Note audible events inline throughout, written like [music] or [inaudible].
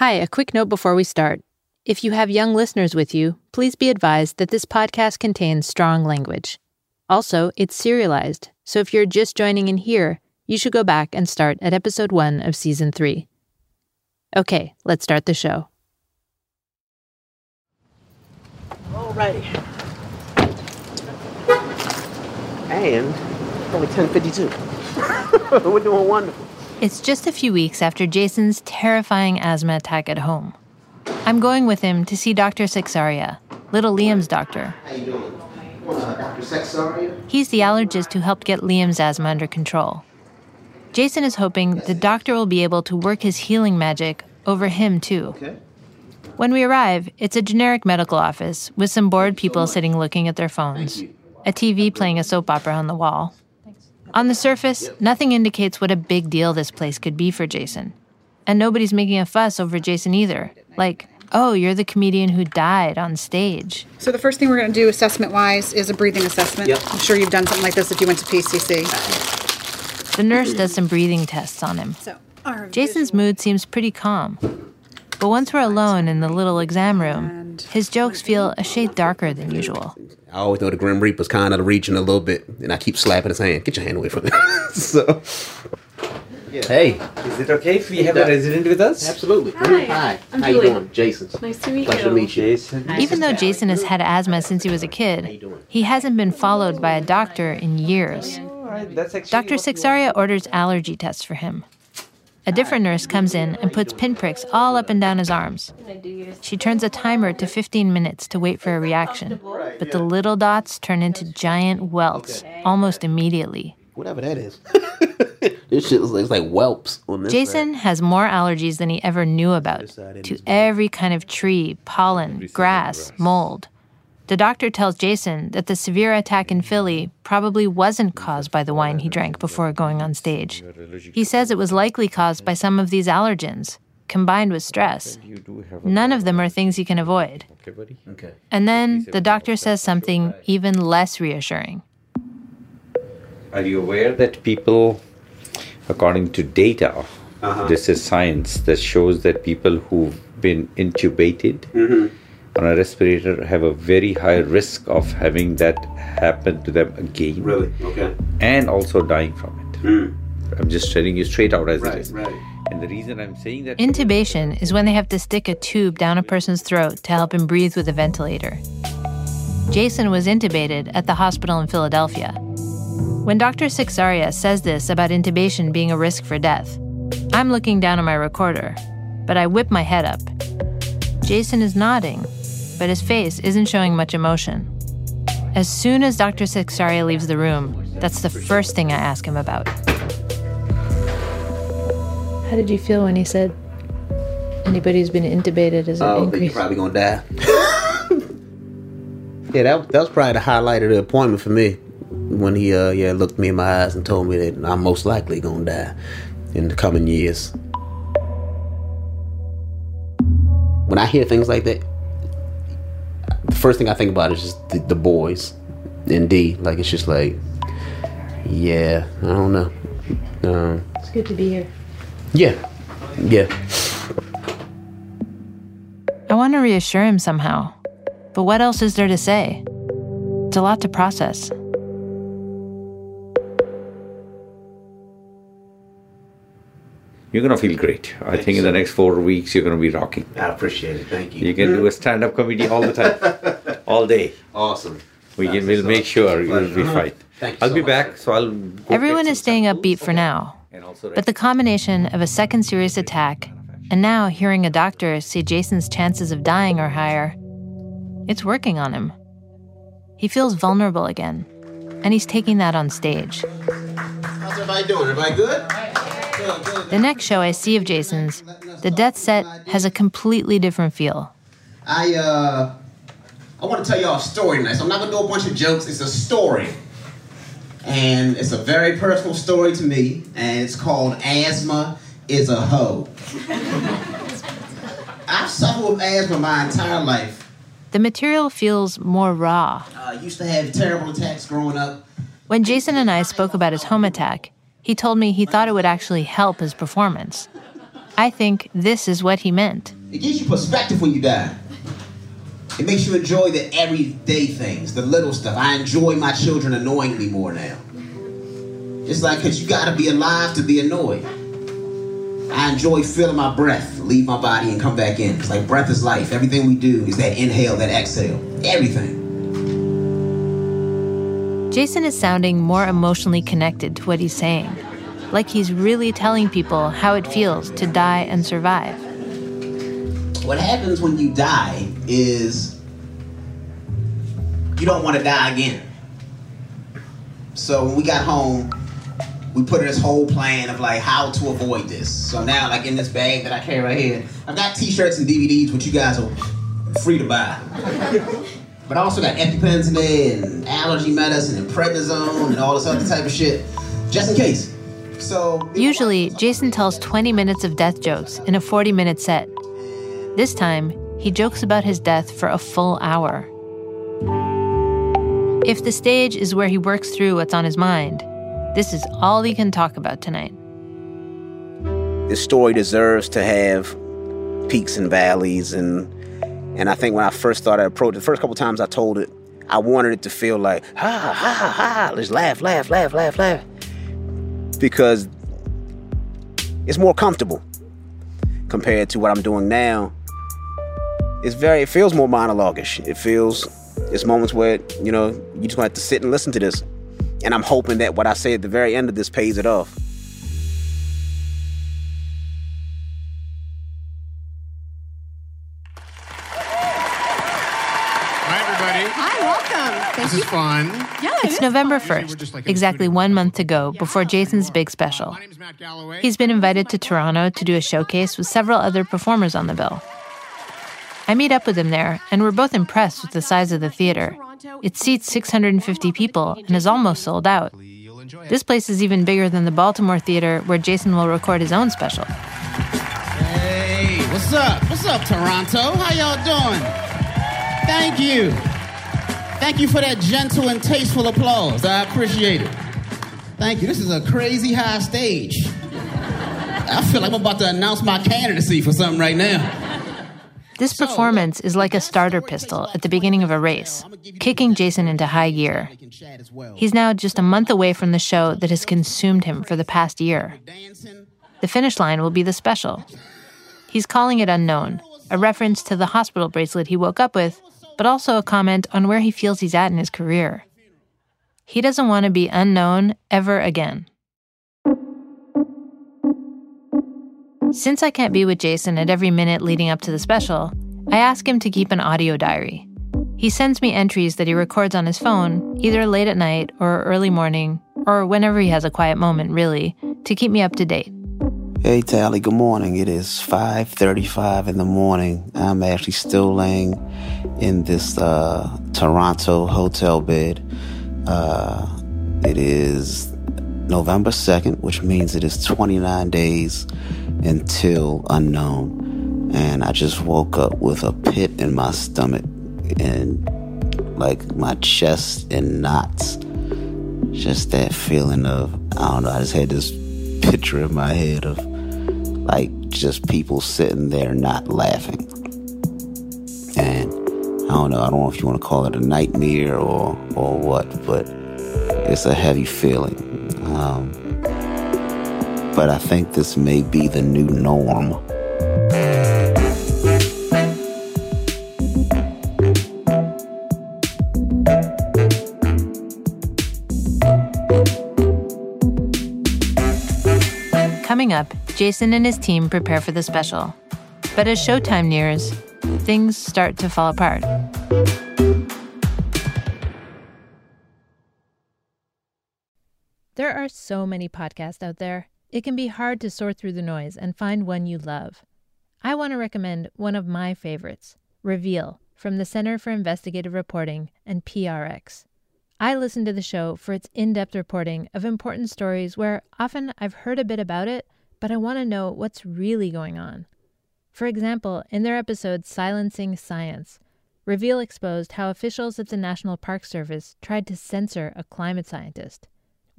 Hi, a quick note before we start. If you have young listeners with you, please be advised that this podcast contains strong language. Also, it's serialized, so if you're just joining in here, you should go back and start at episode one of season three. Okay, let's start the show. Alrighty. And it's only 1052. [laughs] We're doing wonderful. It's just a few weeks after Jason's terrifying asthma attack at home. I'm going with him to see Dr. Sexaria, little Liam's doctor. How you doing? Uh, Dr. Sexaria? He's the allergist who helped get Liam's asthma under control. Jason is hoping the doctor will be able to work his healing magic over him, too. Okay. When we arrive, it's a generic medical office with some bored people sitting looking at their phones, a TV playing a soap opera on the wall. On the surface, nothing indicates what a big deal this place could be for Jason. And nobody's making a fuss over Jason either. Like, oh, you're the comedian who died on stage. So the first thing we're going to do assessment-wise is a breathing assessment. Yep. I'm sure you've done something like this if you went to PCC. The nurse does some breathing tests on him. So Jason's mood seems pretty calm. But once we're alone in the little exam room, his jokes feel a shade darker than usual. I always know the Grim Reaper's kind of reaching a little bit, and I keep slapping his hand. Get your hand away from me. [laughs] so, Hey, is it okay if we have a resident with us? absolutely. Hi, Hi. I'm How you doing? Jason. Nice to meet Pleasure you. to meet you. Jason. Even though Jason has had asthma since he was a kid, he hasn't been followed by a doctor in years. Alright, that's Dr. what we Sexaria orders allergy tests for him. A different nurse comes in and puts pinpricks all up and down his arms. She turns a timer to 15 minutes to wait for a reaction, but the little dots turn into giant welts almost immediately. Whatever that is. [laughs] this shit looks like, like whelps on this Jason has more allergies than he ever knew about to every kind of tree, pollen, grass, mold. The doctor tells Jason that the severe attack in Philly probably wasn't caused by the wine he drank before going on stage. He says it was likely caused by some of these allergens, combined with stress. You do have a None of them are things he can avoid. okay, buddy. Okay. And then the doctor says something even less reassuring. Are you aware that people, according to data, Uh-huh. this is science that shows that people who've been intubated Mm-hmm. On a respirator have a very high risk of having that happen to them again Really? Okay. and also dying from it. Mm. I'm just telling you straight out as Right, it is. right. And the reason I'm saying that Intubation is when they have to stick a tube down a person's throat to help him breathe with a ventilator. Jason was intubated at the hospital in Philadelphia. When Dr. Sixaria says this about intubation being a risk for death, I'm looking down at my recorder, but I whip my head up. Jason is nodding, but his face isn't showing much emotion. As soon as Dr. Sixaria leaves the room, that's the first thing I ask him about. How did you feel when he said anybody who's been intubated is an Oh, you're probably gonna die. [laughs] yeah, that, that was probably the highlight of the appointment for me. When he uh yeah looked me in my eyes and told me that I'm most likely gonna die in the coming years. When I hear things like that, the first thing I think about is just the, the boys and D. Like it's just like, yeah, I don't know. Um, It's good to be here. yeah, yeah. I want to reassure him somehow. But what else is there to say? It's a lot to process. You're gonna feel great. I think in the next four weeks you're gonna be rocking. I appreciate it. Thank you. You can do a stand-up comedy all the time, [laughs] all day. Awesome. We can, we'll make sure you'll be fine. Thank you I'll so be much. back, so I'll. Go Everyone is staying samples upbeat for now. And also But the combination of a second serious attack and now hearing a doctor say Jason's chances of dying are higher, it's working on him. He feels vulnerable again, and he's taking that on stage. How's everybody doing? Everybody good? The next show I see of Jason's, the death set has a completely different feel. I uh, I want to tell y'all a story tonight. So I'm not gonna do a bunch of jokes. It's a story, and it's a very personal story to me. And it's called "Asthma Is a Hoe." [laughs] I've suffered with asthma my entire life. The material feels more raw. Uh, used to have terrible attacks growing up. When Jason and I spoke about his home attack, he told me he thought it would actually help his performance. I think this is what he meant. It gives you perspective when you die. It makes you enjoy the everyday things, the little stuff. I enjoy my children annoying me more now. It's like, because you got to be alive to be annoyed. I enjoy feeling my breath leave my body and come back in. It's like breath is life. Everything we do is that inhale, that exhale. Everything. Jason is sounding more emotionally connected to what he's saying, like he's really telling people how it feels to die and survive. What happens when you die is you don't want to die again. So when we got home, we put in this whole plan of like how to avoid this. So now, like in this bag that I carry right here, I've got T-shirts and DVDs, which you guys are free to buy. [laughs] but I also got EpiPens in there and allergy medicine and prednisone and all this other type of shit, just in case. So usually, Jason tells 20 minutes of death jokes in a 40-minute set. This time, he jokes about his death for a full hour. If the stage is where he works through what's on his mind, this is all he can talk about tonight. This story deserves to have peaks and valleys and and I think when I first started approach the first couple times I told it, I wanted it to feel like ha ha ha, let's laugh, laugh, laugh, laugh, laugh. Because it's more comfortable compared to what I'm doing now. It's very it feels more monologuish. It feels it's moments where, you know, you just have to sit and listen to this. And I'm hoping that what I say at the very end of this pays it off. This is fun. Yeah, it it's November 1st, exactly one month to go before Jason's big special. He's been invited to Toronto to do a showcase with several other performers on the bill. I meet up with him there, and we're both impressed with the size of the theater. It seats 650 people and is almost sold out. This place is even bigger than the Baltimore Theater where Jason will record his own special. Hey, what's up? What's up, Toronto? How y'all doing? Thank you. Thank you for that gentle and tasteful applause. I appreciate it. Thank you. This is a crazy high stage. I feel like I'm about to announce my candidacy for something right now. This performance is like a starter pistol at the beginning of a race, kicking Jason into high gear. He's now just a month away from the show that has consumed him for the past year. The finish line will be the special. He's calling it unknown, a reference to the hospital bracelet he woke up with, but also a comment on where he feels he's at in his career. He doesn't want to be unknown ever again. Since I can't be with Jason at every minute leading up to the special, I ask him to keep an audio diary. He sends me entries that he records on his phone, either late at night or early morning, or whenever he has a quiet moment, really, to keep me up to date. Hey Tally, good morning. It is 5:35 in the morning. I'm actually still laying in this uh, Toronto hotel bed. Uh, it is November 2nd, which means it is 29 days until unknown. And I just woke up with a pit in my stomach and like my chest in knots. Just that feeling of, I don't know, I just had this picture in my head of like just people sitting there not laughing. And I don't know, I don't know if you want to call it a nightmare or, or what, but it's a heavy feeling. Um, but I think this may be the new norm. Coming up, Jason and his team prepare for the special. But as showtime nears, things start to fall apart. There are so many podcasts out there it can be hard to sort through the noise and find one you love. I want to recommend one of my favorites, Reveal, from the Center for Investigative Reporting and PRX. I listen to the show for its in depth reporting of important stories where often I've heard a bit about it, but I want to know what's really going on. For example, in their episode Silencing Science, Reveal exposed how officials at the National Park Service tried to censor a climate scientist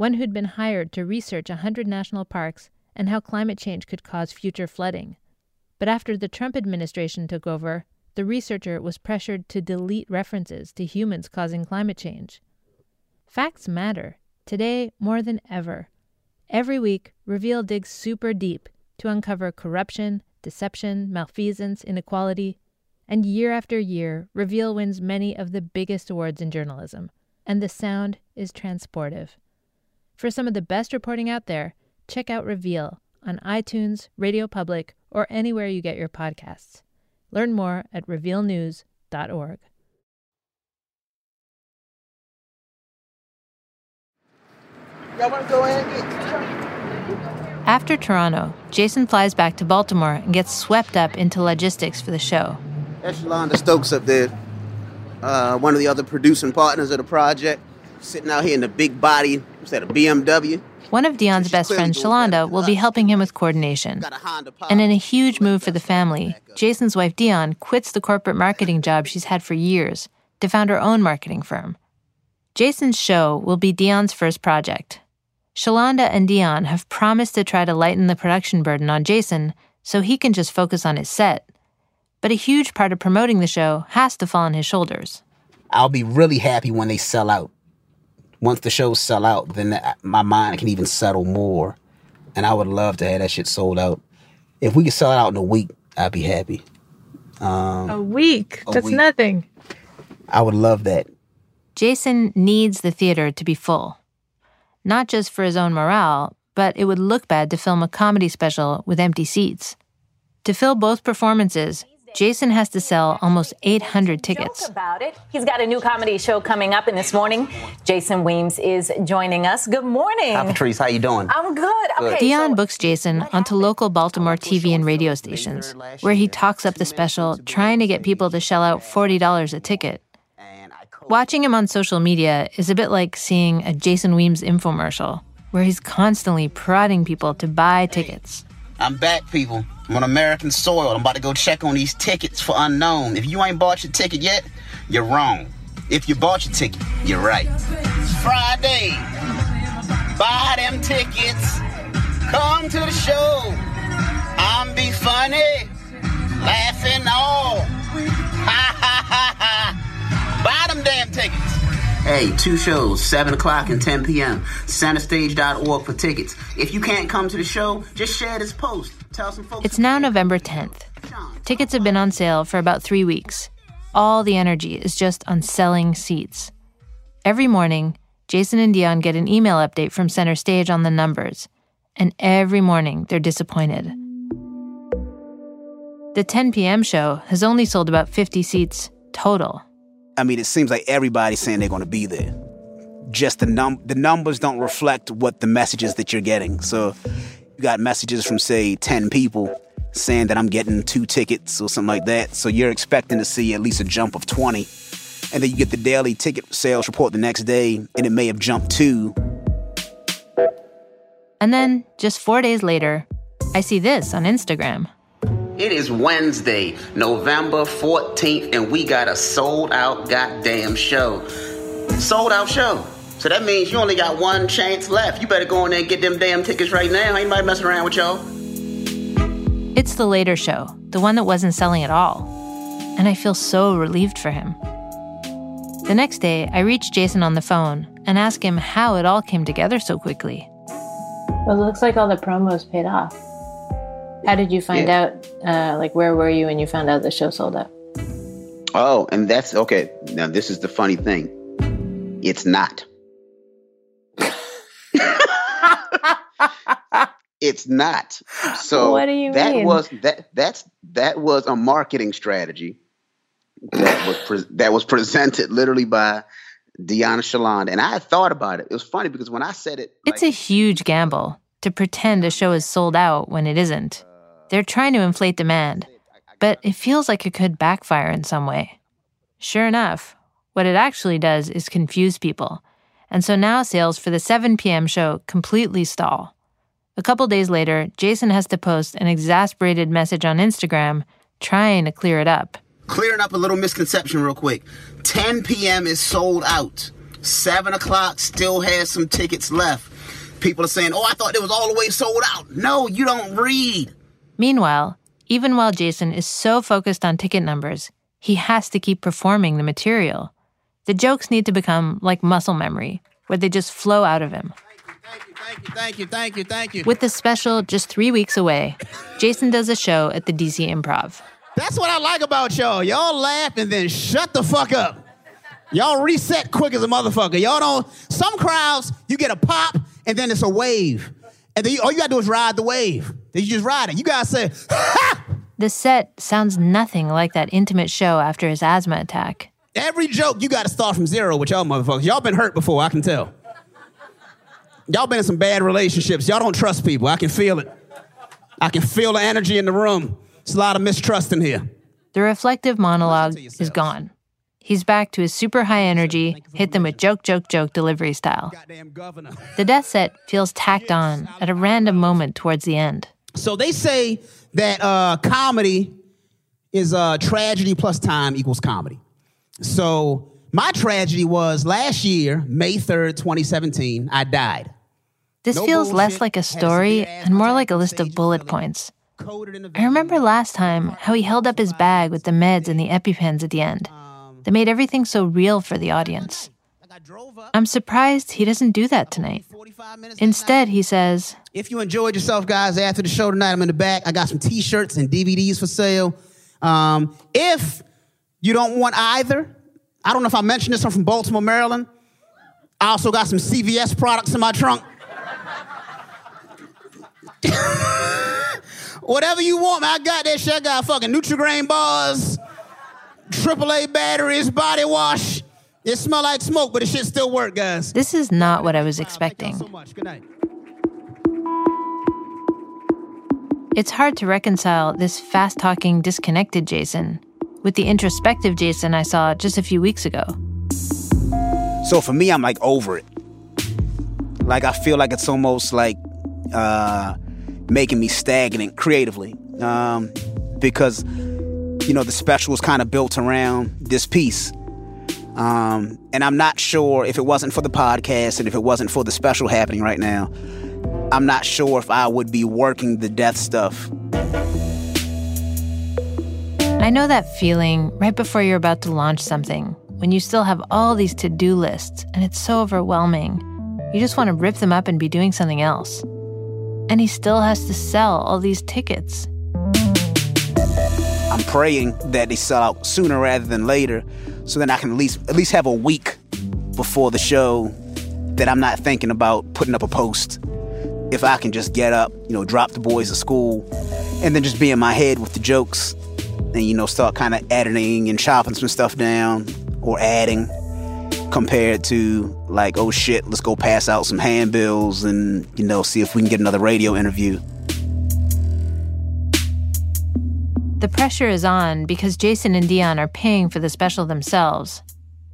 one who'd been hired to research 100 national parks and how climate change could cause future flooding. But after the Trump administration took over, the researcher was pressured to delete references to humans causing climate change. Facts matter, today more than ever. Every week, Reveal digs super deep to uncover corruption, deception, malfeasance, inequality, and year after year, Reveal wins many of the biggest awards in journalism, and the sound is transportive. For some of the best reporting out there, check out Reveal on iTunes, Radio Public, or anywhere you get your podcasts. Learn more at revealnews.org. After Toronto, Jason flies back to Baltimore and gets swept up into logistics for the show. That's Shalonda Stokes up there, uh, one of the other producing partners of the project, sitting out here in the big body, what's that, a BMW? One of Dion's best friends, Shalonda, will be helping him with coordination. Got a Honda Pilot. And in a huge move for the family, Jason's wife Dion quits the corporate marketing job she's had for years to found her own marketing firm. Jason's show will be Dion's first project. Shalonda and Dion have promised to try to lighten the production burden on Jason so he can just focus on his set. But a huge part of promoting the show has to fall on his shoulders. I'll be really happy when they sell out. Once the shows sell out, then my mind can even settle more. And I would love to have that shit sold out. If we could sell it out in a week, I'd be happy. Um, a week? A That's week. nothing. I would love that. Jason needs the theater to be full. Not just for his own morale, but it would look bad to film a comedy special with empty seats. To fill both performances, Jason has to sell almost 800 tickets. Joke about it. He's got a new comedy show coming up, and this morning, Jason Weems is joining us. Good morning. Hi, Patrice. How you doing? I'm good. Okay, Dion so- books Jason onto local Baltimore TV and radio stations, where he talks up the special, trying to get people to shell out $40 a ticket. And I co- Watching him on social media is a bit like seeing a Jason Weems infomercial, where he's constantly prodding people to buy tickets. I'm back, people. I'm on American soil. I'm about to go check on these tickets for unknown. If you ain't bought your ticket yet, you're wrong. If you bought your ticket, you're right. Friday. Buy them tickets. Come to the show. I'm be funny. Laughing all. [laughs] Ha ha ha ha. Buy them damn tickets. Hey, two shows, 7 o'clock and 10 p.m. Centerstage.org for tickets. If you can't come to the show, just share this post. Tell some folks. It's now November 10th. Tickets have been on sale for about three weeks. All the energy is just on selling seats. Every morning, Jason and Dion get an email update from Center Stage on the numbers, and every morning they're disappointed. The 10 p.m. show has only sold about 50 seats total. I mean, it seems like everybody's saying they're going to be there. Just the num the numbers don't reflect what the messages that you're getting. So you got messages from say 10 people saying that I'm getting two tickets or something like that. So you're expecting to see at least a jump of 20. And then you get the daily ticket sales report the next day and it may have jumped two. And then, just four days later, I see this on Instagram. It is Wednesday, November 14th, and we got a sold out goddamn show. Sold out show. So that means you only got one chance left. You better go in there and get them damn tickets right now. Ain't nobody messing around with y'all. It's the later show, the one that wasn't selling at all. And I feel so relieved for him. The next day, I reach Jason on the phone and ask him how it all came together so quickly. Well, it looks like all the promos paid off. How did you find Yeah. out? Uh, like, where were you when you found out the show sold out? Oh, and that's okay. Now, this is the funny thing. It's not. [laughs] it's not. So What do you that mean? was that that's that was a marketing strategy that was pre- that was presented literally by Deanna Shalond, and I had thought about it. It was funny because when I said it, It's a huge gamble to pretend a show is sold out when it isn't. They're trying to inflate demand, but it feels like it could backfire in some way. Sure enough, what it actually does is confuse people. And so now sales for the 7 p.m. show completely stall. A couple days later, Jason has to post an exasperated message on Instagram trying to clear it up. Clearing up a little misconception real quick. 10 p.m. is sold out. 7 o'clock still has some tickets left. People are saying, oh, I thought it was all the way sold out. No, you don't read. Meanwhile, even while Jason is so focused on ticket numbers, he has to keep performing the material. The jokes need to become like muscle memory, where they just flow out of him. Thank you, thank you, thank you, thank you, thank you. With the special just three weeks away, Jason does a show at the DC Improv. That's what I like about y'all. Y'all laugh and then shut the fuck up. Y'all reset quick as a motherfucker. Y'all don't. Some crowds, you get a pop and then it's a wave. And then you, all you gotta do is ride the wave. Then you just ride it. You guys say, ha! The set sounds nothing like that intimate show after his asthma attack. Every joke, you gotta start from zero with y'all motherfuckers. Y'all been hurt before, I can tell. Y'all been in some bad relationships. Y'all don't trust people. I can feel it. I can feel the energy in the room. There's a lot of mistrust in here. The reflective monologue is gone. He's back to his super high energy, hit them with joke, joke, joke delivery style. The death set feels tacked on at a random moment towards the end. So they say that uh, comedy is uh, tragedy plus time equals comedy. So my tragedy was last year, May 3rd, 2017, I died. This No feels less like a story and more like a list of bullet points. Coded in the I remember last time how he held up his bag with the meds and the EpiPens at the end. They made everything so real for the audience. I'm surprised he doesn't do that tonight. Instead, he says, If you enjoyed yourself, guys, after the show tonight, I'm in the back. I got some T-shirts and DVDs for sale. Um, if you don't want either, I don't know if I mentioned this. I'm from Baltimore, Maryland. I also got some CVS products in my trunk. [laughs] Whatever you want, man. I got that shit. I got fucking Nutrigrain bars, AAA batteries, body wash. It smell like smoke, but it shit still work, guys. This is not what I was Thank expecting. y'all so much. Good night. It's hard to reconcile this fast talking, disconnected Jason with the introspective Jason I saw just a few weeks ago. So for me, I'm like over it. Like I feel like it's almost like uh, making me stagnant creatively, um, because you know the special was kind of built around this piece, um, and I'm not sure if it wasn't for the podcast and if it wasn't for the special happening right now, I'm not sure if I would be working the death stuff. I know that feeling right before you're about to launch something, when you still have all these to do lists and it's so overwhelming. You just want to rip them up and be doing something else. And he still has to sell all these tickets. I'm praying that they sell out sooner rather than later, so then I can at least at least have a week before the show that I'm not thinking about putting up a post. If I can just get up, you know, drop the boys to school, and then just be in my head with the jokes, and you know, start kind of editing and chopping some stuff down or adding, compared to like, oh shit, let's go pass out some handbills and you know, see if we can get another radio interview. The pressure is on because Jason and Dion are paying for the special themselves.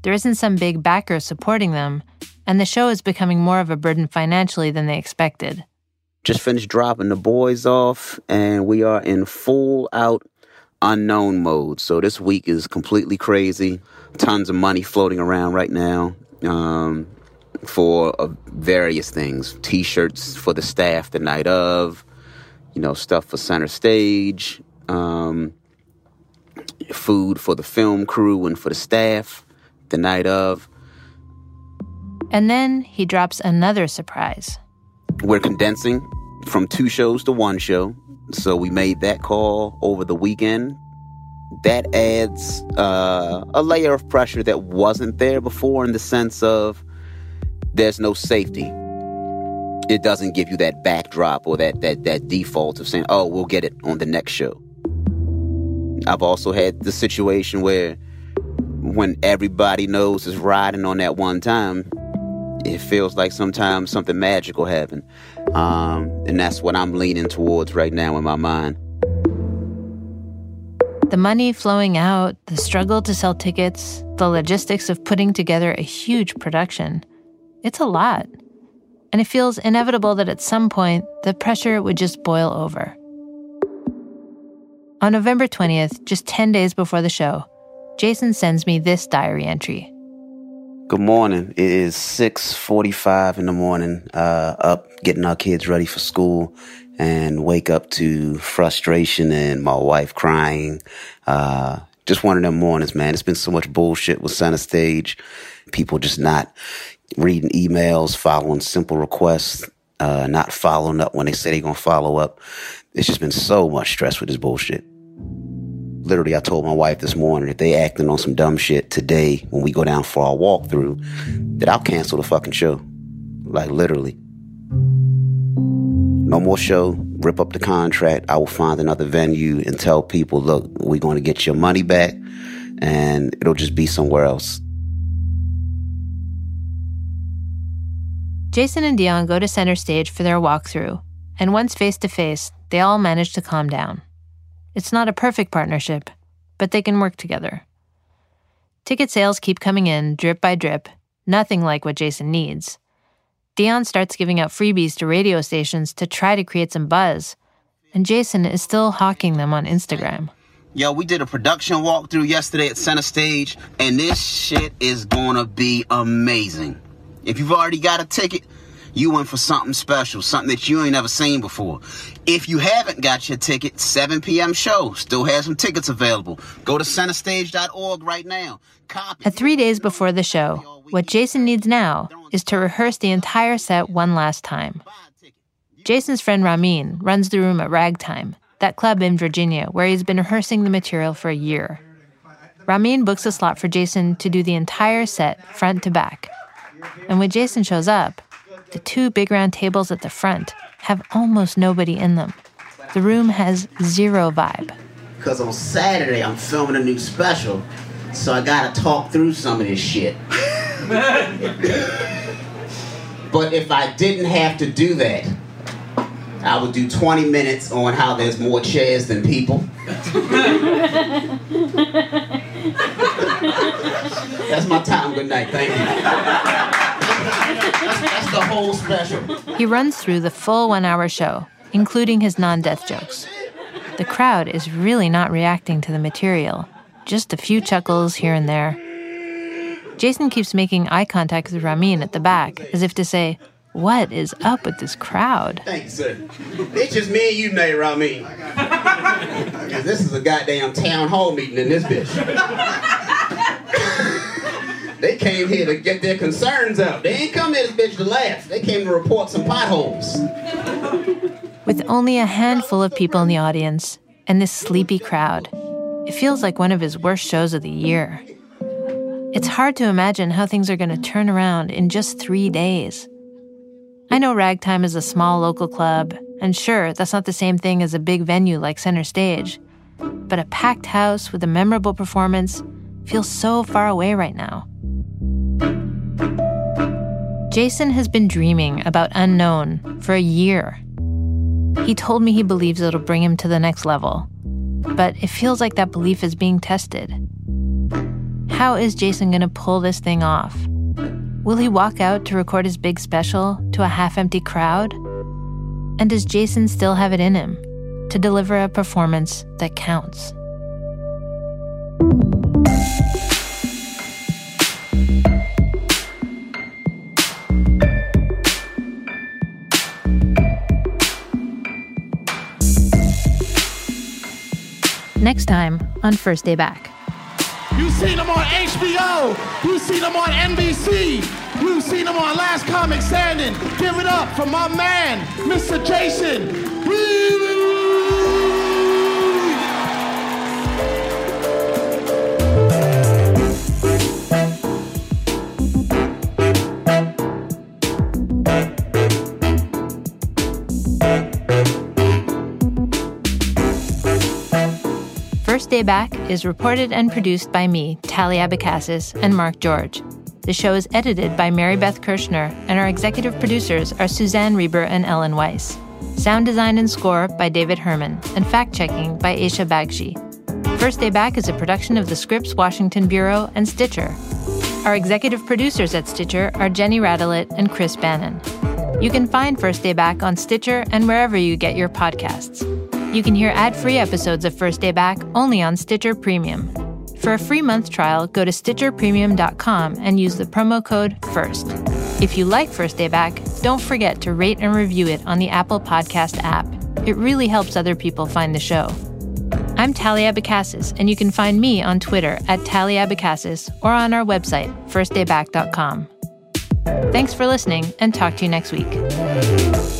There isn't some big backer supporting them, and the show is becoming more of a burden financially than they expected. just finished dropping the boys off and we are in full out unknown mode so this week is completely crazy tons of money floating around right now um, for uh, various things t-shirts for the staff the night of you know stuff for center stage um, food for the film crew and for the staff the night of And then he drops another surprise. we're condensing from two shows to one show. So we made that call over the weekend. That adds uh, a layer of pressure that wasn't there before in the sense of there's no safety. It doesn't give you that backdrop or that, that, that default of saying, oh, we'll get it on the next show. I've also had the situation where when everybody knows is riding on that one time, it feels like sometimes something magical happen. Um, and that's what I'm leaning towards right now in my mind. The money flowing out, the struggle to sell tickets, the logistics of putting together a huge production. It's a lot. And it feels inevitable that at some point, the pressure would just boil over. On November 20th, just 10 days before the show, Jason sends me this diary entry. Good morning. It is 6:45 in the morning. Uh, up getting our kids ready for school, and wake up to frustration and my wife crying. Uh, just one of them mornings, man. It's been so much bullshit with center stage. People just not reading emails, following simple requests, uh, not following up when they say they're gonna follow up. It's just been so much stress with this bullshit literally, I told my wife this morning if they acting on some dumb shit today when we go down for our walkthrough, that I'll cancel the fucking show. Like literally. No more show. Rip up the contract. I will find another venue and tell people, look, we're going to get your money back and it'll just be somewhere else. Jason and Dion go to center stage for their walkthrough, and once face to face, they all manage to calm down. It's not a perfect partnership, but they can work together. Ticket sales keep coming in drip by drip, nothing like what Jason needs. Dion starts giving out freebies to radio stations to try to create some buzz, and Jason is still hawking them on Instagram. Yo, we did a production walkthrough yesterday at Center Stage, and this shit is gonna be amazing. If you've already got a ticket, you went for something special, something that you ain't never seen before. If you haven't got your ticket, 7 p.m. show still has some tickets available. Go to centerstage.org right now. Copy. At three days before the show, what Jason needs now is to rehearse the entire set one last time. Jason's friend Ramin runs the room at Ragtime, that club in Virginia where he's been rehearsing the material for a year. Ramin books a slot for Jason to do the entire set front to back. And when Jason shows up, the two big round tables at the front have almost nobody in them. The room has zero vibe. Because on Saturday, I'm filming a new special, so I gotta talk through some of this shit. [laughs] but if I didn't have to do that, I would do 20 minutes on how there's more chairs than people. [laughs] That's my time. Good night. Thank you. That's, that's the whole special. He runs through the full one hour show, including his non death jokes. The crowd is really not reacting to the material, just a few chuckles here and there. Jason keeps making eye contact with Ramin at the back, as if to say, What is up with this crowd? Thank you, sir. It's just me and you, Nate Ramin. Because [laughs] this is a goddamn town hall meeting in this bitch. They came here to get their concerns out. They ain't come here, this bitch, to laugh. They came to report some potholes. With only a handful of people in the audience and this sleepy crowd, it feels like one of his worst shows of the year. It's hard to imagine how things are going to turn around in just three days. I know Ragtime is a small local club, and sure, that's not the same thing as a big venue like Center Stage. But a packed house with a memorable performance feels so far away right now. Jason has been dreaming about unknown for a year. He told me he believes it'll bring him to the next level, but it feels like that belief is being tested. How is Jason going to pull this thing off? Will he walk out to record his big special to a half empty crowd? And does Jason still have it in him to deliver a performance that counts? Next time on First Day Back. You've seen them on HBO. You've seen them on NBC. You've seen them on Last Comic Standing. Give it up for my man, Mr. Jason. First Day Back is reported and produced by me, Tally Abecassis, and Mark George. The show is edited by Mary Beth Kirchner, and our executive producers are Suzanne Reber and Ellen Weiss. Sound design and score by David Herman, and fact checking by Aisha Bagshi. First Day Back is a production of the Scripps Washington Bureau and Stitcher. Our executive producers at Stitcher are Jenny Radelet and Chris Bannon. You can find First Day Back on Stitcher and wherever you get your podcasts. You can hear ad free episodes of First Day Back only on Stitcher Premium. For a free month trial, go to StitcherPremium.com and use the promo code FIRST. If you like First Day Back, don't forget to rate and review it on the Apple Podcast app. It really helps other people find the show. I'm Tally Abecassis, and you can find me on Twitter at Tally Abecassis or on our website, firstdayback.com. Thanks for listening, and talk to you next week.